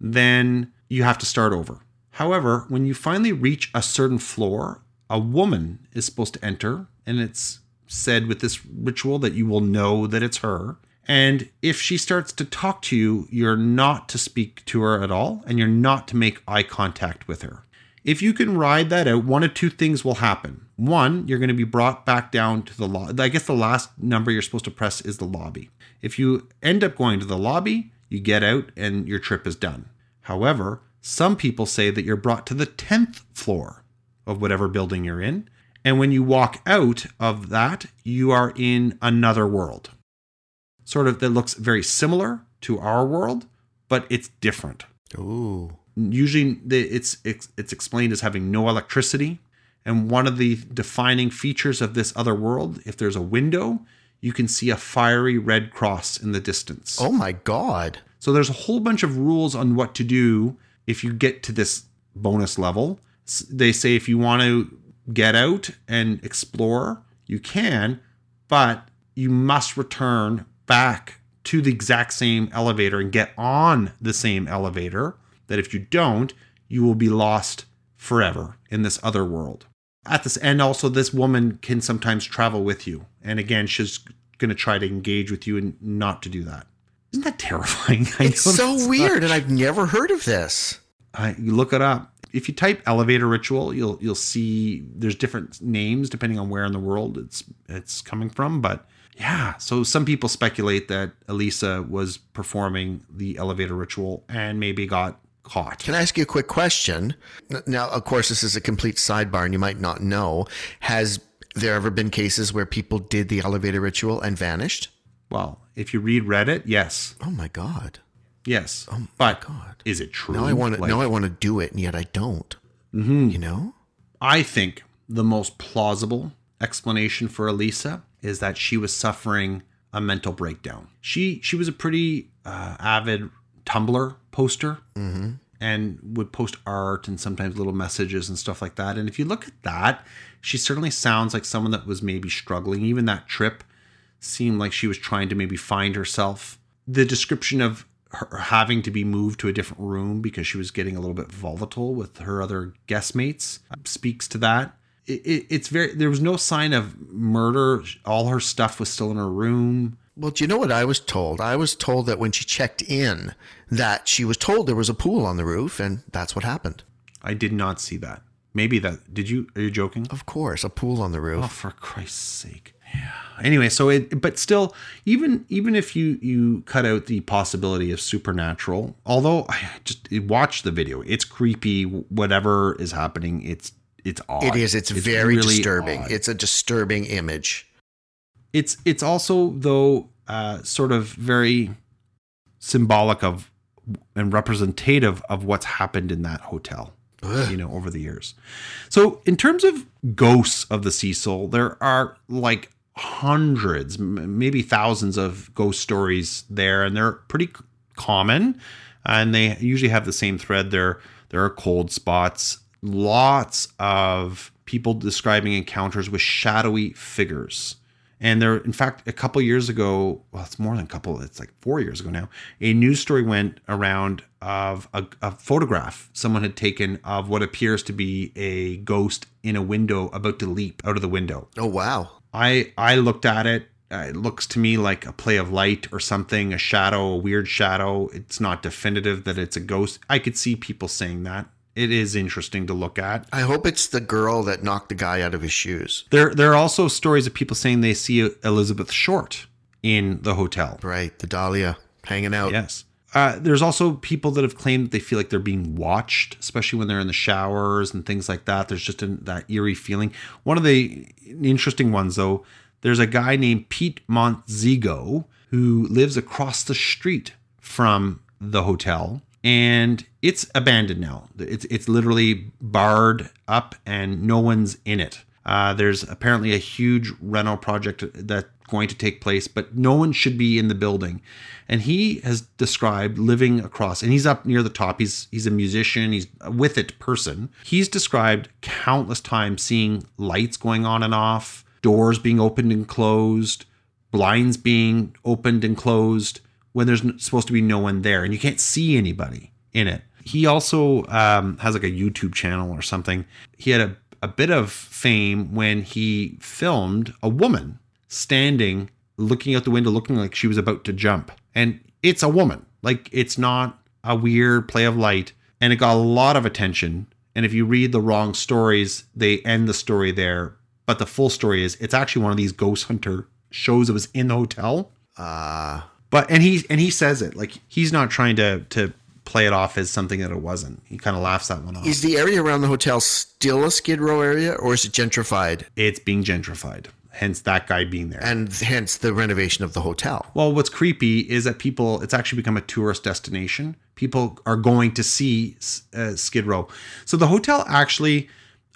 then you have to start over. However, when you finally reach a certain floor, a woman is supposed to enter, and it's said with this ritual that you will know that it's her. And if she starts to talk to you, you're not to speak to her at all, and you're not to make eye contact with her. If you can ride that out, one of two things will happen. One, you're going to be brought back down to the lobby. I guess the last number you're supposed to press is the lobby. If you end up going to the lobby, you get out and your trip is done. However, some people say that you're brought to the 10th floor of whatever building you're in. And when you walk out of that, you are in another world. Sort of that looks very similar to our world, but it's different Ooh. usually it's, it's it's explained as having no electricity and one of the defining features of this other world if there's a window you can see a fiery red cross in the distance Oh my God. so there's a whole bunch of rules on what to do if you get to this bonus level they say if you want to get out and explore you can but you must return back to the exact same elevator and get on the same elevator that if you don't you will be lost forever in this other world at this and also this woman can sometimes travel with you and again she's going to try to engage with you and not to do that isn't that terrifying It's so not- weird, and I've never heard of this. I, you look it up. If you type elevator ritual, you'll you'll see there's different names depending on where in the world it's it's coming from. But yeah, so some people speculate that Elisa was performing the elevator ritual and maybe got caught. Can I ask you a quick question? Now, of course, this is a complete sidebar, and you might not know. Has there ever been cases where people did the elevator ritual and vanished? Well, if you read Reddit, yes, Oh my God. yes. oh but God. is it true? Now I want to. Like, now I want to do it, and yet I don't. You know. I think the most plausible explanation for Elisa is that she was suffering a mental breakdown. She she was a pretty uh, avid Tumblr poster mm-hmm. and would post art and sometimes little messages and stuff like that. And if you look at that, she certainly sounds like someone that was maybe struggling. Even that trip seemed like she was trying to maybe find herself. The description of her having to be moved to a different room because she was getting a little bit volatile with her other guest mates speaks to that. It, it, it's very there was no sign of murder. All her stuff was still in her room. Well, do you know what I was told? I was told that when she checked in, that she was told there was a pool on the roof, and that's what happened. I did not see that. Maybe that did you? Are you joking? Of course, a pool on the roof. Oh, for Christ's sake! Yeah. anyway so it but still even even if you you cut out the possibility of supernatural although i just watch the video it's creepy whatever is happening it's it's odd It is. It's, very really disturbing. odd. It's a disturbing image. It's it's also though uh sort of very symbolic of and representative of what's happened in that hotel Ugh. you know over the years. So in terms of ghosts of the cecil there are like hundreds maybe thousands of ghost stories there and they're pretty common and they usually have the same thread. There there are cold spots lots of people describing encounters with shadowy figures and there, in fact, a couple years ago, well, it's more than a couple, it's like four years ago now, a news story went around of a, a photograph someone had taken of what appears to be a ghost in a window about to leap out of the window. Oh wow. I I looked at it. Uh, it looks to me like a play of light or something, a shadow, a weird shadow. It's not definitive that it's a ghost. I could see people saying that. It is interesting to look at. I hope it's the girl that knocked the guy out of his shoes. There, there are also stories of people saying they see Elizabeth Short in the hotel. Right, the Dahlia hanging out. Yes. Uh, there's also people that have claimed that they feel like they're being watched, especially when they're in the showers and things like that. There's just a, that eerie feeling. One of the interesting ones, though, there's a guy named Pete Montzigo who lives across the street from the hotel, and it's abandoned now. It's it's literally barred up, and no one's in it. Uh, there's apparently a huge reno project that's going to take place, but no one should be in the building. And he has described living across, and he's up near the top. He's he's a musician. He's a with it person. He's described countless times seeing lights going on and off, doors being opened and closed, blinds being opened and closed when there's supposed to be no one there, and you can't see anybody in it. He also um, has like a YouTube channel or something. He had a, a bit of fame when he filmed a woman standing, looking out the window, looking like she was about to jump. And it's a woman. Like it's not a weird play of light. And it got a lot of attention. And if you read the wrong stories, they end the story there. But the full story is it's actually one of these ghost hunter shows that was in the hotel. Uh, But and he and he says it like he's not trying to to play it off as something that it wasn't. He kind of laughs that one off. is the area around the hotel still a Skid Row area or is it gentrified? it's being gentrified. Hence that guy being there. And hence the renovation of the hotel. Well, what's creepy is that people, it's actually become a tourist destination. People are going to see uh, Skid Row. So the hotel actually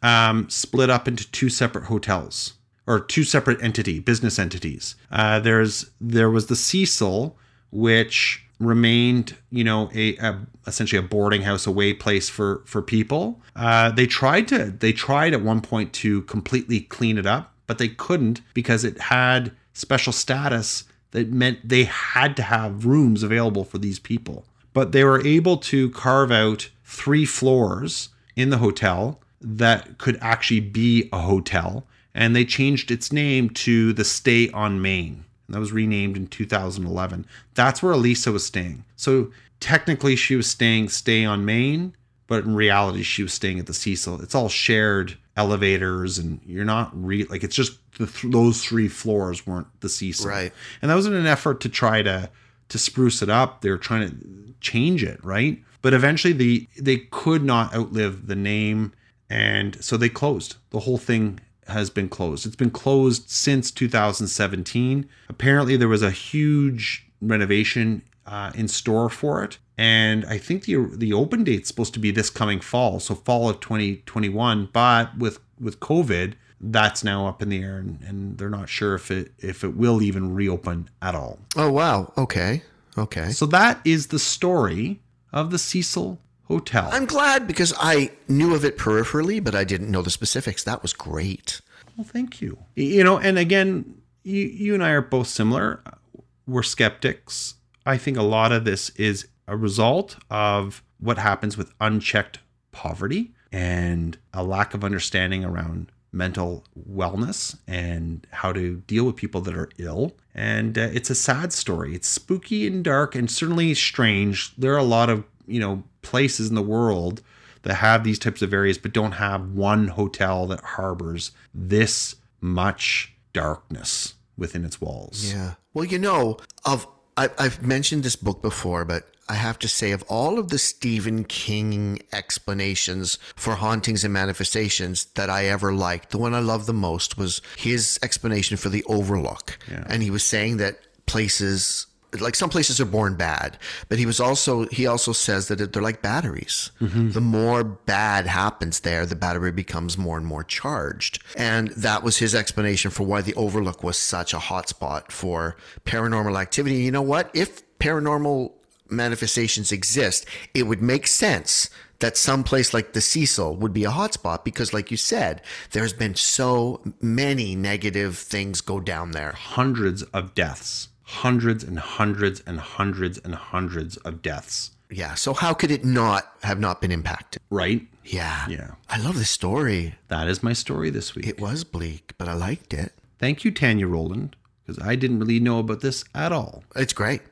um, split up into two separate hotels or two separate entity, business entities. Uh, there's there was the Cecil, which remained, you know, a, a essentially a boarding house, away place for for people. Uh, they tried to they tried at one point to completely clean it up, but they couldn't because it had special status that meant they had to have rooms available for these people. But they were able to carve out three floors in the hotel that could actually be a hotel, and they changed its name to the Stay on Main. And that was renamed in 2011. That's where Elisa was staying. So technically, she was staying Stay on Main, but in reality, she was staying at the Cecil. It's all shared elevators, and you're not re like it's just the th- those three floors weren't the Cecil, Right. And that was in an effort to try to to spruce it up. They were trying to change it, right? But eventually, the they could not outlive the name, and so they closed. The whole thing has been closed. It's been closed since 2017. Apparently, there was a huge renovation uh, in store for it, and I think the the open date's supposed to be this coming fall, so fall of 2021. But with with COVID, that's now up in the air, and, and they're not sure if it if it will even reopen at all. Oh wow. Okay. Okay. So that is the story of the Cecil Hotel. I'm glad because I knew of it peripherally, but I didn't know the specifics. That was great. Well, thank you. You know, and again, you, you and I are both similar. We're skeptics. I think a lot of this is a result of what happens with unchecked poverty and a lack of understanding around mental wellness and how to deal with people that are ill. And uh, it's a sad story. It's spooky and dark and certainly strange. There are a lot of, you know, places in the world that have these types of areas but don't have one hotel that harbors this much darkness within its walls. Yeah. Well, you know, of I, I've mentioned this book before, but I have to say, of all of the Stephen King explanations for hauntings and manifestations that I ever liked, the one I loved the most was his explanation for the Overlook. And he was saying that places like some places are born bad, but he was also he also says that they're like batteries. Mm-hmm. The more bad happens there, the battery becomes more and more charged. And that was his explanation for why the Overlook was such a hotspot for paranormal activity. You know what? If paranormal manifestations exist, it would make sense that some place like the Cecil would be a hotspot because, like you said, there's been so many negative things go down there. Hundreds of deaths. Hundreds and hundreds and hundreds and hundreds of deaths. Yeah. So how could it not have not been impacted? Right? Yeah. Yeah. I love this story. That is my story this week. It was bleak, but I liked it. Thank you, Tanya Roland, because I didn't really know about this at all. It's great.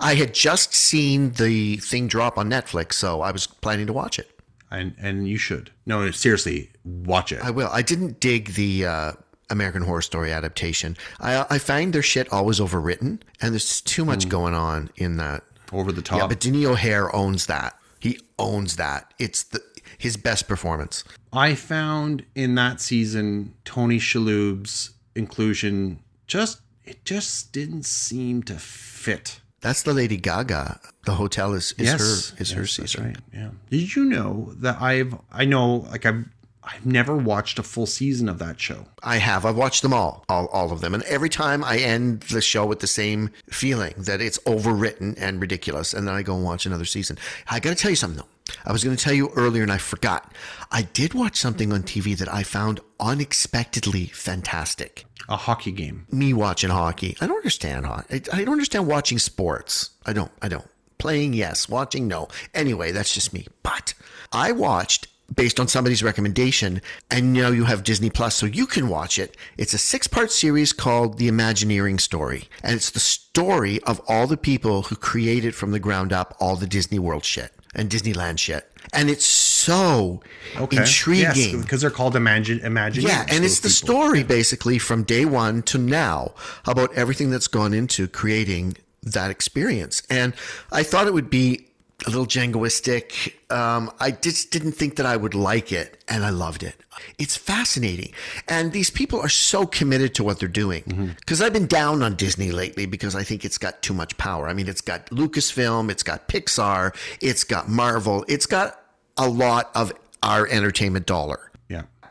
I had just seen the thing drop on Netflix, so I was planning to watch it. And and you should. No, seriously, watch it. I will. I didn't dig the uh, American Horror Story adaptation. I I find their shit always overwritten, and there's too much hmm. going on in that. Over the top. Yeah, but Denis O'Hare owns that. He owns that. It's the his best performance. I found in that season Tony Shalhoub's inclusion just it just didn't seem to fit. That's the Lady Gaga. The hotel is is her is yes, her that's season. right. Yeah. Did you know that I've I know like I've I've never watched a full season of that show. I have. I've watched them all, all, all of them, and every time I end the show with the same feeling that it's overwritten and ridiculous, and then I go and watch another season. I got to tell you something though. I was going to tell you earlier, and I forgot. I did watch something on TV that I found unexpectedly fantastic. A hockey game. Me watching hockey. I don't understand hockey. I, I don't understand watching sports. I don't. I don't. Playing, yes. Watching, no. Anyway, that's just me. But I watched based on somebody's recommendation, and now you have Disney Plus, so you can watch it. It's a six part series called The Imagineering Story, and it's the story of all the people who created from the ground up all the Disney World shit and Disneyland shit. And it's so intriguing. because they're called imagine imagine. Yeah, and it's the story basically from day one to now about everything that's gone into creating that experience. And I thought it would be a little jingoistic. Um, I just didn't think that I would like it, and I loved it. It's fascinating, and these people are so committed to what they're doing. Because I've been down on Disney lately because I think it's got too much power. I mean, it's got Lucasfilm, it's got Pixar, it's got Marvel, it's got a lot of our entertainment dollar.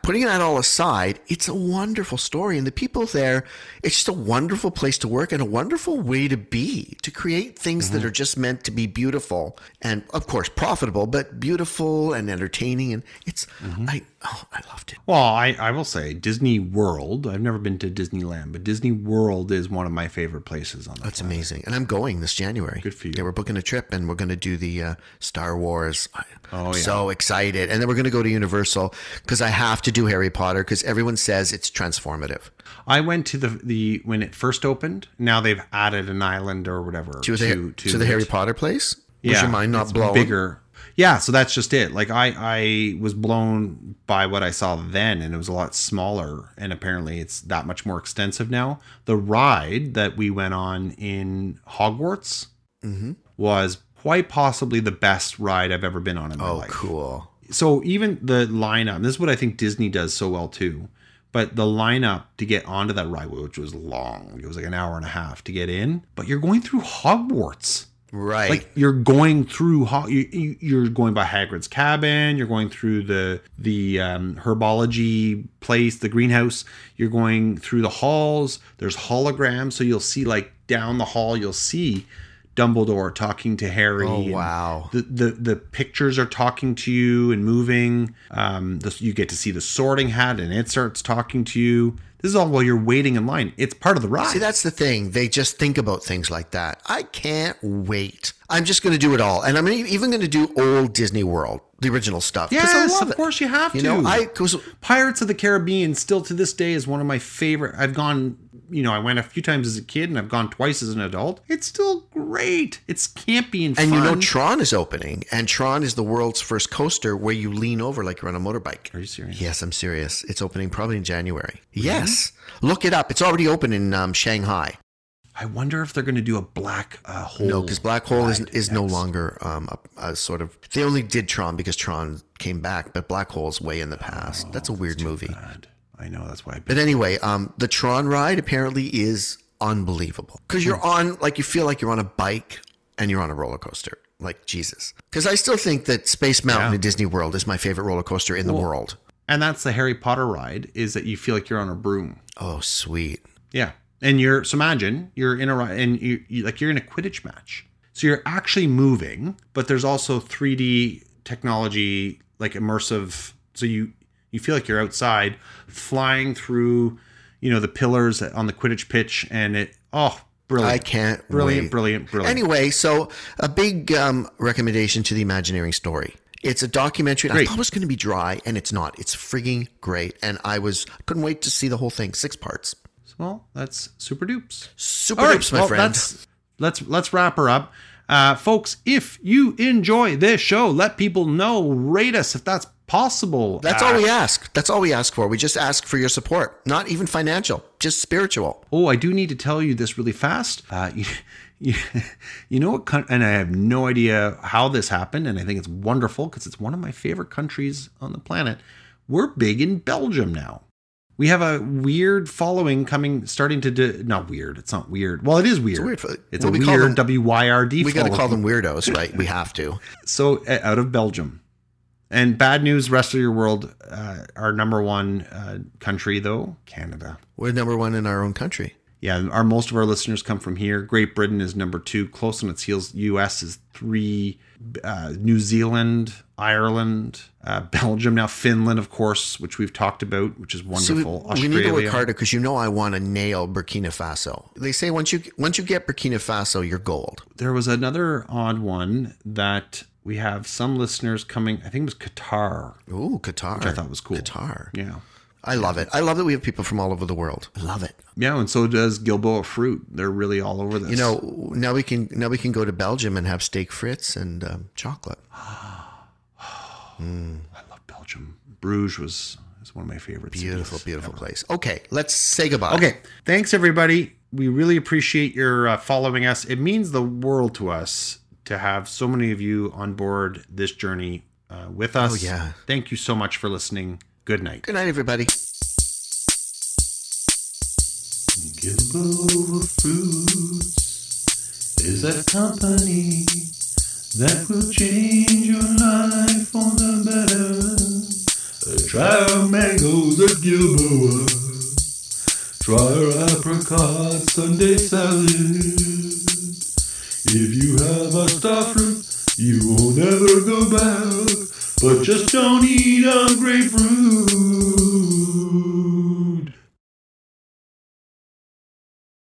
Putting that all aside, it's a wonderful story. And the people there, it's just a wonderful place to work and a wonderful way to be, to create things that are just meant to be beautiful and, of course, profitable, but beautiful and entertaining. And it's, I, oh, I loved it. Well, I, I will say Disney World. I've never been to Disneyland, but Disney World is one of my favorite places on the It's amazing. And I'm going this January. Good for you. Yeah, we're booking a trip and we're going to do the uh, Star Wars. Oh, yeah. So excited. And then we're going to go to Universal because I have to do Harry Potter because everyone says it's transformative. I went to the the when it first opened. Now they've added an island or whatever To the, to, the. Harry Potter place? Was your mind not it's blown? Bigger. Yeah, so that's just it. Like I I was blown by what I saw then and it was a lot smaller and apparently it's that much more extensive now. The ride that we went on in Hogwarts Mm-hmm. was quite possibly the best ride I've ever been on in my Oh, life. Oh, cool. So even the lineup, and this is what I think Disney does so well too. But the lineup to get onto that ride, which was long, it was like an hour and a half to get in. But you're going through Hogwarts, Right. like you're going through. Ho- you, you- you're going by Hagrid's cabin. You're going through the the um, herbology place, the greenhouse. You're going through the halls. There's holograms, so you'll see like down the hall. You'll see Dumbledore talking to Harry. Oh, wow. The, the the pictures are talking to you and moving. Um, the, you get to see the Sorting Hat, and it starts talking to you. This is all while you're waiting in line. It's part of the ride. See, that's the thing. They just think about things like that. I can't wait. I'm just going to do it all. And I'm even going to do old Disney World, the original stuff. yes, of it. course you have You to. know, I, Pirates of the Caribbean still to this day is one of my favorite. I've gone you know, I went a few times as a kid and I've gone twice as an adult. It's still great. It's campy and, And fun. you know, Tron is opening, and Tron is the world's first coaster where you lean over like you're on a motorbike. Are you serious? Yes, I'm serious. It's opening probably in January. Yes. Look it up. It's already open in um, Shanghai. I wonder if they're going to do a black uh, hole. No, because Black Hole is, is no longer um, a, a sort of. They only did Tron because Tron came back, but Black Hole's way in the past. That's a weird movie. Bad. I know that's why. I But anyway, um, the Tron ride apparently is unbelievable because you're on like you feel like you're on a bike and you're on a roller coaster. Like Jesus, because I still think that Space Mountain Yeah. at Disney World is my favorite roller coaster in the world. and that's the Harry Potter ride. Is that you feel like you're on a broom? Oh, sweet. Yeah, and you're so imagine you're in a ri- and you, you like you're in a Quidditch match. So you're actually moving, but there's also 3D technology, like immersive. So you you feel like you're outside, flying through, you know, the pillars on the Quidditch pitch, and it oh brilliant, I can't brilliant, wait. brilliant, brilliant. Anyway, so a big um, recommendation to the Imagineering story. It's a documentary. I thought it was going to be dry, and it's not. It's frigging great, and I was couldn't wait to see the whole thing. Six parts. well, that's super dupes. Super All right, dupes, my well, friend. Let's let's wrap her up, uh, folks. If you enjoy this show, let people know. Rate us if that's possible. That's Uh, all we ask. That's all we ask for. We just ask for your support, not even financial, just spiritual. Oh, I do need to tell you this really fast. Uh, you, you, you know what? And I have no idea how this happened, and I think it's wonderful because it's one of my favorite countries on the planet. We're big in Belgium now. We have a weird following coming, starting to do, not weird. It's not weird. Well, it is weird. weird fo- It's well, a we weird them- WYRD. We got to call them weirdos, right? We have to. So uh, out of Belgium. And bad news, rest of your world, uh, our number one uh, country though, Canada. We're number one in our own country. Yeah, our most of our listeners come from here. Great Britain is number two, close on its heels. U.S. is three. Uh, New Zealand, Ireland, uh, Belgium, now Finland, of course, which we've talked about, which is So we, wonderful. we need to work harder because you know I want to nail Burkina Faso. They say once you once you get Burkina Faso, you're gold. There was another odd one that we have some listeners coming. I think it was Qatar. Ooh, Qatar. I thought was cool. Qatar. Yeah. I love it. I love that we have people from all over the world. I love it. Yeah, and so does Gilboa Fruit. They're really all over this. You know, now we can now we can go to Belgium and have steak frites and um, chocolate. I love Belgium. Bruges was is one of my favorites. Beautiful, beautiful place. Okay, let's say goodbye. Okay, thanks everybody. We really appreciate your uh, following us. It means the world to us to have so many of you on board this journey uh, with us. Oh, yeah. Thank you so much for listening. Good night. Good night, everybody. Gilboa Fruits is a company that will change your life for the better. Try our mangoes at Gilboa. Try our apricot Sunday salad. If you have a fruit, you will never go back. But just don't eat a grapefruit.